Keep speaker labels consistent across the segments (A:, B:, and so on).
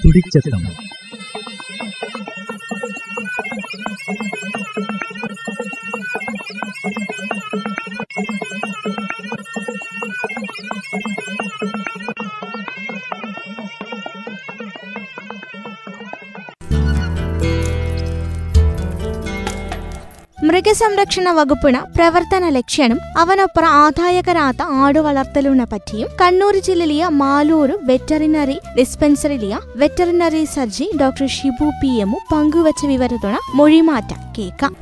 A: തുടിച്ചെത്തണം
B: മൃഗസംരക്ഷണ വകുപ്പിന് പ്രവർത്തന ലക്ഷ്യനും അവനൊപ്പം ആദായകരാത്ത ആടുവളർത്തലിനെ പറ്റിയും കണ്ണൂർ ജില്ലയിലെ മാലൂർ വെറ്ററിനറി ഡിസ്പെൻസറിയിലെ veterinary സർജി doctor Shibu P M പങ്കുവച്ച വിവരത്തോടെ മൊഴിമാറ്റം കേക്കാം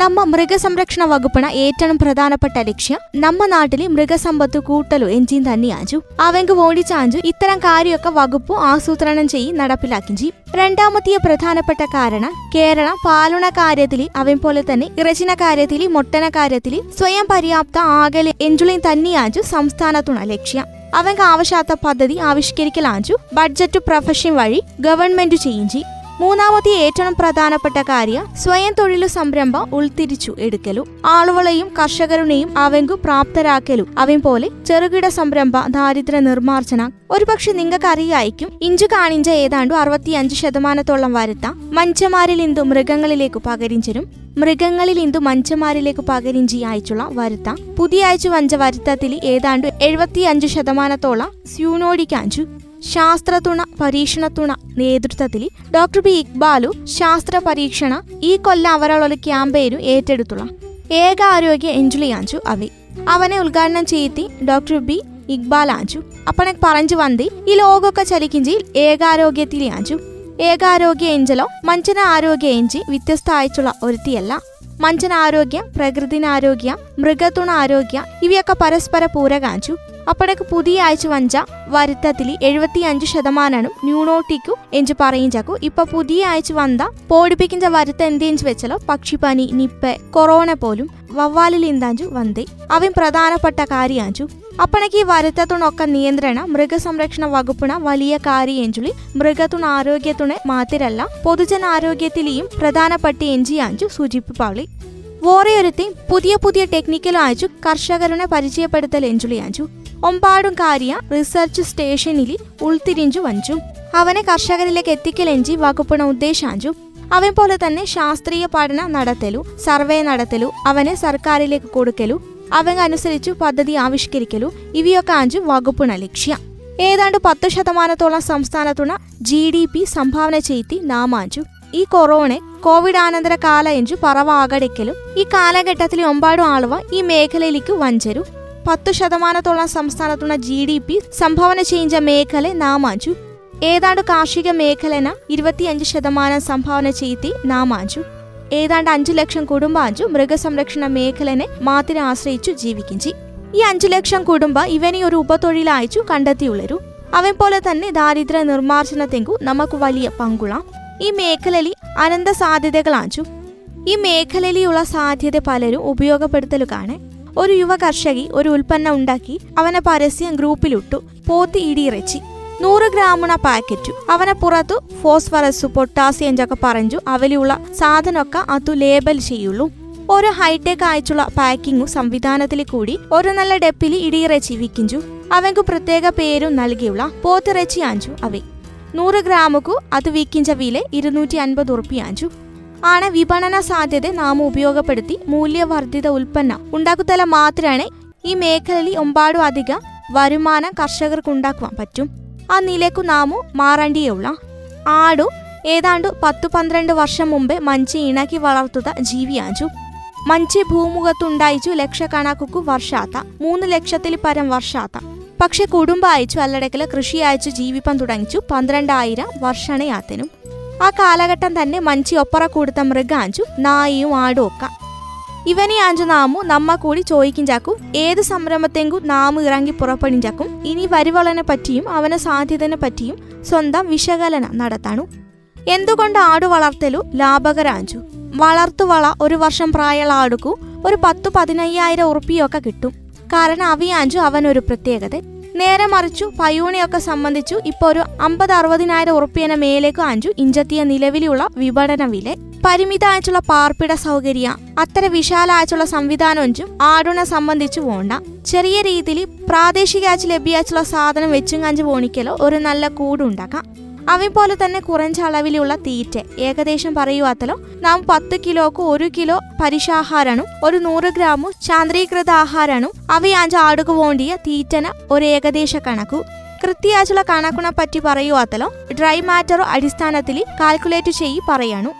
B: നമ്മ മൃഗസംരക്ഷണ വകുപ്പിന് ഏറ്റവും പ്രധാനപ്പെട്ട ലക്ഷ്യം നമ്മ നാട്ടിലെ മൃഗസമ്പത്ത് കൂട്ടലു എഞ്ചിൻ തന്നെയാഞ്ചു അവങ്ക് ഓടിച്ചാഞ്ചു ഇത്തരം കാര്യമൊക്കെ വകുപ്പ് ആസൂത്രണം ചെയ്യും നടപ്പിലാക്കും ചെയ്യും രണ്ടാമത്തെ പ്രധാനപ്പെട്ട കാരണം കേരള പാലുണ കാര്യത്തിൽ അവൻ പോലെ തന്നെ ഇറച്ചിന കാര്യത്തിൽ മൊട്ടന കാര്യത്തിൽ സ്വയം പര്യാപ്ത ആകലെ എഞ്ചുളിൻ തന്നെയാഞ്ചു സംസ്ഥാനത്തുണ ലക്ഷ്യം. അവങ്ക് ആവശ്യാത്ത പദ്ധതി ആവിഷ്കരിക്കലാഞ്ചു. ബഡ്ജറ്റ് പ്രൊഫഷൻ വഴി ഗവൺമെന്റ് ചെയ്യും ചെയ്യും മൂന്നാമത്തെ ഏറ്റവും പ്രധാനപ്പെട്ട കാര്യം സ്വയം തൊഴിലു സംരംഭം ഉൾത്തിരിച്ചു എടുക്കലു ആളുകളെയും കർഷകരുടെയും അവങ്കു പ്രാപ്തരാക്കലു. അവൻ പോലെ ചെറുകിട സംരംഭ ദാരിദ്ര്യ നിർമ്മാർജന. ഒരുപക്ഷെ നിങ്ങൾക്ക് അറിയായിരിക്കും ഇഞ്ചു കാണിഞ്ച ഏതാണ്ട് അറുപത്തിയഞ്ച് ശതമാനത്തോളം വരുത്ത. മഞ്ചമാരിൽ ഇന്തു മൃഗങ്ങളിലേക്ക് പകരിഞ്ചരും മൃഗങ്ങളിൽ ഇന്തു മഞ്ചമാരിലേക്ക് പകരിഞ്ചി അയച്ചുള്ള വരുത്ത. പുതിയ അയച്ചു വഞ്ച വരുത്തത്തിൽ ഏതാണ്ട് എഴുപത്തിയഞ്ച് ശതമാനത്തോളം സ്യൂനോടിക്കാഞ്ചു ശാസ്ത്രതുണ പരീക്ഷണത്തുണ നേതൃത്വത്തിൽ ഡോക്ടർ ബി ഇക്ബാലു ശാസ്ത്ര പരീക്ഷണ ഈ കൊല്ലം അവരോളൊരു ക്യാമ്പയിനും ഏറ്റെടുത്തുള്ള ഏക ആരോഗ്യ എഞ്ചുളിയാഞ്ചു അവി. അവനെ ഉദ്ഘാടനം ചെയ്തി ഡോക്ടർ ബി ഇക്ബാൽ ആഞ്ചു അപ്പനെ പറഞ്ഞു വന്തി ഈ ലോകമൊക്കെ ചലിക്കിഞ്ചി ഏകാരോഗ്യത്തിലാഞ്ചു. ഏകാരോഗ്യ എഞ്ചലോ മഞ്ചന ആരോഗ്യ എഞ്ചി വ്യത്യസ്ത അയച്ചുള്ള ഒരുത്തിയല്ല. മഞ്ചനാരോഗ്യം പ്രകൃതിനാരോഗ്യ മൃഗത്തുണ ആരോഗ്യം ഇവയൊക്കെ പരസ്പര പൂരകാഞ്ചു. അപ്പോഴേക്ക് പുതിയ ആഴ്ച വഞ്ച വരുത്തത്തിൽ എഴുപത്തി അഞ്ച് ശതമാനം ന്യൂണോട്ടിക്കു എഞ്ചു ചാക്കു. ഇപ്പൊ പുതിയ ആഴ്ച വന്ന പോടിപ്പിക്കുന്ന വരുത്ത എന്തേഞ്ചു വെച്ചാലോ? പക്ഷിപ്പനി നിപ്പ കൊറോണ പോലും വവ്വാലിൽ ഇന്താഞ്ചു വന്തേ. അവൻ പ്രധാനപ്പെട്ട കാര്യാഞ്ചു. അപ്പണക്ക് ഈ വരുത്തത്തുണൊക്കെ നിയന്ത്രണ മൃഗസംരക്ഷണ വകുപ്പിന വലിയ കാര്യയെഞ്ചുളി മൃഗത്തുണ ആരോഗ്യത്തുണെ മാത്രല്ല പൊതുജനാരോഗ്യത്തിലെയും പ്രധാനപ്പെട്ട എഞ്ചിയാഞ്ചു സൂചിപ്പിപ്പാളി വേറെയൊരുത്തി പുതിയ പുതിയ ടെക്നിക്കലും അയച്ചു കർഷകരുടെ പരിചയപ്പെടുത്തൽ എഞ്ചുളിയാഞ്ചു. ഒമ്പാടും കാര്യ റിസർച്ച് സ്റ്റേഷനിൽ ഉൾത്തിരിഞ്ചു വഞ്ചു. അവനെ കർഷകരിലേക്ക് എത്തിക്കലെഞ്ചി വകുപ്പിണ ഉദ്ദേശാഞ്ചു. അവൻ പോലെ തന്നെ ശാസ്ത്രീയ പഠനം നടത്തലു സർവേ നടത്തലു അവനെ സർക്കാരിലേക്ക് കൊടുക്കലു അവൻ അനുസരിച്ചു പദ്ധതി ആവിഷ്കരിക്കലു ഇവയൊക്കെ അഞ്ചു വകുപ്പിണ ലക്ഷ്യം. ഏതാണ്ട് പത്ത് ശതമാനത്തോളം സംസ്ഥാനത്തുണ ജി ഡി പി സംഭാവന ചെയ്തി നാമാഞ്ചു. ഈ കൊറോണ കോവിഡ് ആനന്തര കാല എഞ്ചു പറവാകടിക്കലും ഈ കാലഘട്ടത്തിലെ ഒമ്പാടും ആളുവ ഈ മേഖലയിലേക്ക് വഞ്ചരു. പത്തു ശതമാനത്തോളം സംസ്ഥാനത്തുള്ള ജി ഡി പി സംഭാവന ചെയ്ത മേഖല നാമാഞ്ചു. ഏതാണ്ട് കാർഷിക മേഖലന ഇരുപത്തിയഞ്ച് ശതമാനം സംഭാവന ചെയ്തി നാമാഞ്ചു. ഏതാണ്ട് അഞ്ചു ലക്ഷം കുടുംബാഞ്ചു മൃഗസംരക്ഷണ മേഖലനെ മാത്രം ആശ്രയിച്ചു ജീവിക്കും ഈ അഞ്ചു ലക്ഷം കുടുംബ ഇവനെ ഒരു ഉപതൊഴിലയച്ചു കണ്ടെത്തിയുള്ളരു. അവൻ പോലെ തന്നെ ദാരിദ്ര്യ നിർമ്മാർജനത്തെങ്കു നമുക്ക് വലിയ പങ്കുളാം. ഈ മേഖലയിൽ അനന്ത സാധ്യതകളാഞ്ചു. ഈ മേഖലയിലുള്ള സാധ്യത പലരും ഉപയോഗപ്പെടുത്തലു കാണേ ഒരു യുവ കർഷകി ഒരു ഉൽപ്പന്നം ഉണ്ടാക്കി അവനെ പരസ്യം ഗ്രൂപ്പിലിട്ടു. പോത്തി ഇടിയിറച്ചി. നൂറ് ഗ്രാമുണ പാക്കറ്റു. അവനെ പുറത്തു ഫോസ്ഫറസ് പൊട്ടാസ്യം എന്നൊക്കെ പറഞ്ഞു അവലുള്ള സാധനമൊക്കെ അതു ലേബൽ ചെയ്യുള്ളൂ. ഓരോ ഹൈടെക് ആയിട്ടുള്ള പാക്കിങ്ങും സംവിധാനത്തിൽ കൂടി ഒരു നല്ല ഡെപ്പിൽ ഇടിയിറച്ചി വിക്കിഞ്ചു അവൻകു പ്രത്യേക പേരും നൽകിയുള്ള പോത്തിറച്ചി ആഞ്ചു അവ. നൂറ് ഗ്രാമുക്കു അത് വിക്കിഞ്ച വില ഇരുന്നൂറ്റി അൻപത് ഉറുപ്പിയാഞ്ചു ആണ് വിപണന സാധ്യത നാം ഉപയോഗപ്പെടുത്തി മൂല്യവർദ്ധിത ഉൽപ്പന്നം ഉണ്ടാക്കുത്തല മാത്രമാണ് ഈ മേഖലയിൽ ഒമ്പാടും അധികം വരുമാനം കർഷകർക്ക് ഉണ്ടാക്കുവാൻ പറ്റും. ആ നിലയ്ക്കു നാമു മാറേണ്ടിയുള്ള ആടു ഏതാണ്ട് പത്തു പന്ത്രണ്ട് വർഷം മുമ്പേ മഞ്ചി ഇണക്കി വളർത്തുക ജീവിയാഞ്ചു. മഞ്ചി ഭൂമുഖത്തുണ്ടായിച്ചു ലക്ഷക്കണക്കു വർഷാത്ത മൂന്ന് ലക്ഷത്തിൽ പരം വർഷാത്ത. പക്ഷെ കുടുംബ അയച്ചു അല്ലടക്കൽ കൃഷി അയച്ചു ജീവിപ്പം തുടങ്ങിച്ചു പന്ത്രണ്ടായിരം വർഷണയാത്തിനും ആ കാലഘട്ടം തന്നെ മഞ്ചി ഒപ്പറ കൂടുത്ത മൃഗാഞ്ചു നായിയും ആടും ഒക്കെ. ഇവനെ ആഞ്ചു നാമു നമ്മ കൂടി ചോദിക്കും ഏത് സംരംഭത്തെങ്കും നാമു ഇറങ്ങി പുറപ്പെടിഞ്ചാക്കും ഇനി വരുവളനെ പറ്റിയും അവന സാധ്യതനെ പറ്റിയും സ്വന്തം വിശകലനം നടത്താണു. എന്തുകൊണ്ട് ആടു വളർത്തലു? ലാഭകരാഞ്ചു. വളർത്തുവള ഒരു വർഷം പ്രായമുള്ള ആടുക്കു ഒരു പത്തു പതിനയ്യായിരം ഉറുപ്പിയൊക്കെ കിട്ടും. കാരണം അവിയാഞ്ചു അവനൊരു പ്രത്യേകത. നേരെ മറിച്ചു പയൂണിയൊക്കെ സംബന്ധിച്ചു ഇപ്പോൾ ഒരു അമ്പത് അറുപതിനായിരം ഉറുപ്പിയന മേലേക്ക് അഞ്ചു ഇഞ്ചത്തിയ നിലവിലുള്ള വിപണന വില. പരിമിതമായിട്ടുള്ള പാർപ്പിട സൗകര്യ അത്ര വിശാലമായിട്ടുള്ള സംവിധാനമൊന്നും ആടുണ സംബന്ധിച്ചു പോണ്ട. ചെറിയ രീതിയിൽ പ്രാദേശികമായിട്ട് ലഭ്യമായിട്ടുള്ള സാധനം വെച്ചും കാഞ്ചു പോണിക്കലോ ഒരു നല്ല കൂടുണ്ടാക്കാം. അവൻ പോലെ തന്നെ കുറഞ്ഞ അളവിലുള്ള തീറ്റ. ഏകദേശം പറയുവാത്തലോ നാം പത്ത് കിലോക്ക് ഒരു കിലോ പരിശാഹാരനും ഒരു നൂറ് ഗ്രാമു ചാന്ദ്രീകൃത ആഹാരണും. അവയാഞ്ച് ആടുക വേണ്ടിയ തീറ്റന ഒരു ഏകദേശ കണക്കു. കൃത്യാച്ചുള്ള കണക്കുണെ പറ്റി പറയുവാത്തലോ ഡ്രൈ മാറ്ററോ അടിസ്ഥാനത്തിൽ കാൽക്കുലേറ്റ് ചെയ്യി പറയണു.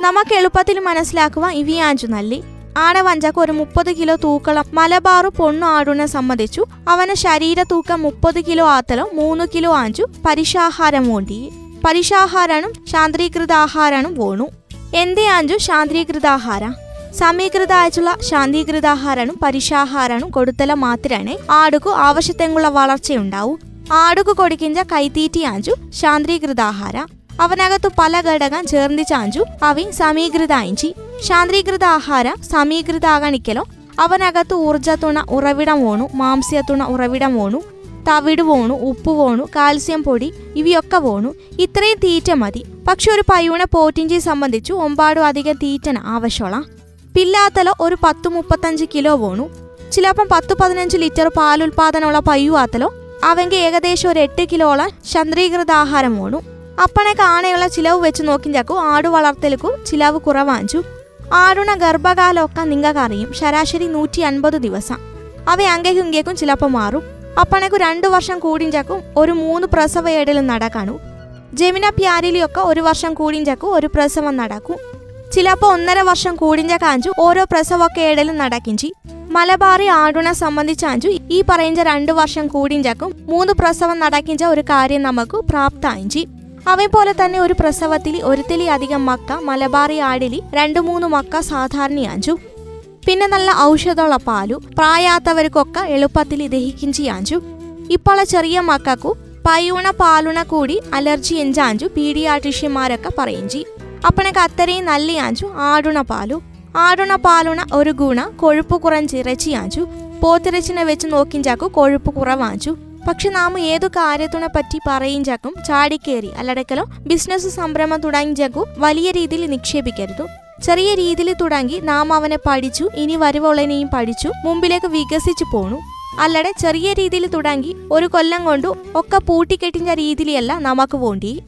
B: നമുക്ക് എളുപ്പത്തിൽ മനസ്സിലാക്കുവാൻ ഇവയാഞ്ചു നല്ലി. ആടെ വഞ്ചക്ക് ഒരു മുപ്പത് കിലോ തൂക്കളം മലബാറു പൊണ്ണു ആടുനെ സമ്മതിച്ചു. അവന് ശരീര തൂക്കം മുപ്പത് കിലോ ആത്തലോ മൂന്ന് കിലോ ആഞ്ചു പരിശാഹാരം വേണ്ടി പരിശാഹാരനും ശാന്തീകൃത ആഹാരണം വേണു. എന്തേ ആഞ്ചു? ശാന്തീകൃത ആഹാര സമീകൃത ആയിട്ടുള്ള ശാന്തീകൃതാഹാരനും പരിശാഹാരനും കൊടുത്തല മാത്രമേ ആടുക്കു ആവശ്യത്തെങ്കുള്ള വളർച്ചയുണ്ടാവൂ. ആടുക്കു കൊടുക്കിഞ്ച കൈത്തീറ്റി ആഞ്ചു ശാന്തീകൃതാഹാര അവനകത്തു പല ഘടകം ചേർന്ന് ചാഞ്ചു. അവി സമീകൃത അഞ്ചി ശാന്ത്രീകൃത ആഹാരം സമീകൃത ആകണിക്കലോ. അവനകത്ത് ഊർജത്തുണ ഉറവിടം വേണു മാംസ്യത്തുണ ഉറവിടം വേണു തവിട് വോണു ഉപ്പ് വോണു കാൽസ്യം പൊടി ഇവയൊക്കെ വോണു ഇത്രയും തീറ്റ മതി. പക്ഷെ ഒരു പയ്യൂണ പോറ്റിഞ്ചി സംബന്ധിച്ചു ഒമ്പാടും അധികം തീറ്റന ആവശ്യമുള്ള. പില്ലാത്തലോ ഒരു പത്ത് മുപ്പത്തഞ്ച് കിലോ വോണു ചിലപ്പം പത്ത് പതിനഞ്ച് ലിറ്റർ പാലുൽപാദനമുള്ള പയ്യുവാത്തലോ. അവങ്ക് ഏകദേശം ഒരു എട്ട് കിലോളം ചന്ദ്രീകൃത ആഹാരം വേണു അപ്പണെ കാണയുള്ള ചിലവ് വെച്ച് നോക്കിഞ്ചാക്കു ആട് വളർത്തലുക്കു ചിലവ് കുറവാഞ്ചു. ആടുണ ഗർഭകാലമൊക്കെ നിങ്ങൾക്കറിയും. ശരാശരി നൂറ്റി അൻപത് ദിവസം. അവ അങ്ങേക്കും ഇങ്ങേക്കും ചിലപ്പോൾ മാറും. അപ്പണേക്കു രണ്ടു വർഷം കൂടിഞ്ചാക്കും ഒരു മൂന്ന് പ്രസവ ഏടലും നടക്കാണു ജമിന പ്യാരിലിയൊക്കെ ഒരു വർഷം കൂടിഞ്ചാക്കും ഒരു പ്രസവം നടക്കും. ചിലപ്പോൾ ഒന്നര വർഷം കൂടിഞ്ച കാഞ്ചു ഓരോ പ്രസവമൊക്കെ ഏടലും നടക്കിഞ്ചി. മലബാറി ആടുണ സംബന്ധിച്ചാഞ്ചു ഈ പറയുന്ന രണ്ടു വർഷം കൂടിഞ്ചാക്കും മൂന്ന് പ്രസവം നടക്കിഞ്ച ഒരു കാര്യം നമുക്ക് പ്രാപ്തായിഞ്ചി. അവയെ പോലെ തന്നെ ഒരു പ്രസവത്തിൽ ഒരുത്തിലി അധികം മക്ക മലബാറി ആടിലി രണ്ടു മൂന്ന് മക്ക സാധാരണയാഞ്ചു പിന്നെ നല്ല ഔഷധമുള്ള പാലു പ്രായാത്തവർക്കൊക്കെ എളുപ്പത്തിൽ ദഹിക്കും ചെയ്യാഞ്ചു ഇപ്പോളെ ചെറിയ മക്കൾക്കു പയ്യൂണ പാലുണ കൂടി അലർജി എഞ്ചാഞ്ചു പീഡിയാട്രീഷ്യന്മാരൊക്കെ പറയിഞ്ചി. അപ്പണക്ക് അത്രയും ആഞ്ചു ആടുണ പാലു. ആടുണ പാലുണ ഒരു ഗുണ കൊഴുപ്പ് കുറഞ്ചിറച്ചിയാഞ്ചു പോത്തിറച്ചിനെ വെച്ച് നോക്കിഞ്ചാക്കു കൊഴുപ്പ് കുറവാഞ്ചു. പക്ഷെ നാം ഏതു കാര്യത്തിനെ പറ്റി പറയും ചക്കും ചാടിക്കേറി അല്ലടക്കലോ ബിസിനസ് സംരംഭം തുടങ്ങി ചക്കും വലിയ രീതിയിൽ നിക്ഷേപിക്കരുത്. ചെറിയ രീതിയിൽ തുടങ്ങി നാം അവനെ പഠിച്ചു ഇനി വരവുള്ളതിനെയും പഠിച്ചു മുമ്പിലേക്ക് വികസിച്ചു പോണു. അല്ലടെ ചെറിയ രീതിയിൽ തുടങ്ങി ഒരു കൊല്ലം കൊണ്ടു ഒക്കെ പൂട്ടിക്കെട്ടിഞ്ഞ രീതിയിലല്ല നമുക്ക് വേണ്ടി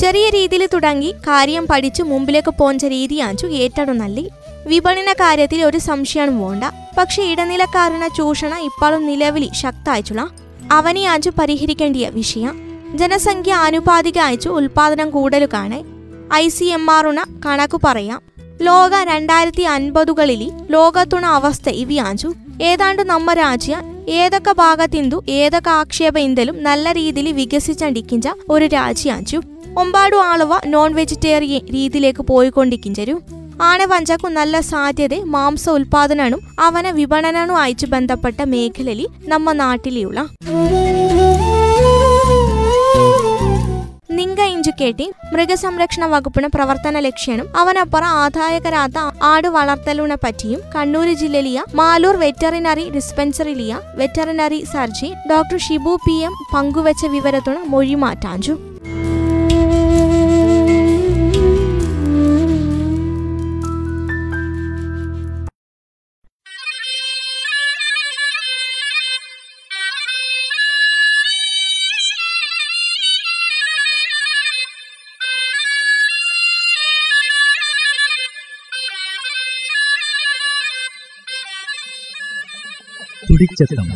B: ചെറിയ രീതിയിൽ തുടങ്ങി കാര്യം പഠിച്ചു മുമ്പിലേക്ക് പോഞ്ച രീതിയാച്ചു ഏറ്റവും നല്ലി. വിപണന കാര്യത്തിൽ ഒരു സംശയവും വേണ്ട. പക്ഷെ ഇടനിലക്കാരന ചൂഷണ ഇപ്പോഴും നിലവിൽ ശക്തായിച്ചുള്ള അവനെ ആജു പരിഹരിക്കേണ്ടിയ വിഷയം. ജനസംഖ്യ ആനുപാതിക അയച്ചു ഉൽപാദനം കൂടലുകാണ് കാണെ. ഐ സി എം ആറുണ കണക്കു പറയാം. ലോക രണ്ടായിരത്തി അൻപതുകളിൽ ലോകത്തുണ അവസ്ഥ ഇവിയാഞ്ചു ഏതാണ്ട് നമ്മ രാജ്യ ഏതൊക്കെ ഭാഗത്തിന്തു ഏതൊക്കെ ആക്ഷേപ ഇന്ത്യലും നല്ല രീതിയിൽ വികസിച്ചണ്ടിക്കിഞ്ച ഒരു രാജ്യാഞ്ചു ഒമ്പാടു ആളുവ നോൺ വെജിറ്റേറിയൻ രീതിയിലേക്ക് പോയിക്കൊണ്ടിരിക്കിഞ്ചരു ആണെ വഞ്ചക്കു നല്ല സാധ്യത മാംസ ഉൽപാദനനും അവന വിപണനനും അയച്ചു ബന്ധപ്പെട്ട മേഖലയിൽ നമ്മ നാട്ടിലുള്ള നിങ്ക ഇഞ്ചു കേട്ടി മൃഗസംരക്ഷണ വകുപ്പിന് പ്രവർത്തന ലക്ഷ്യനും അവനപ്പുറം ആദായകരാത്ത ആട് വളർത്തലിനെ പറ്റിയും കണ്ണൂർ ജില്ലയിലിയ മാലൂർ വെറ്ററിനറി ഡിസ്പെൻസറിലിയ veterinary സർജി doctor Shibu P M പങ്കുവച്ച വിവരത്തിന് മൊഴി
A: തുടിച്ചെത്തം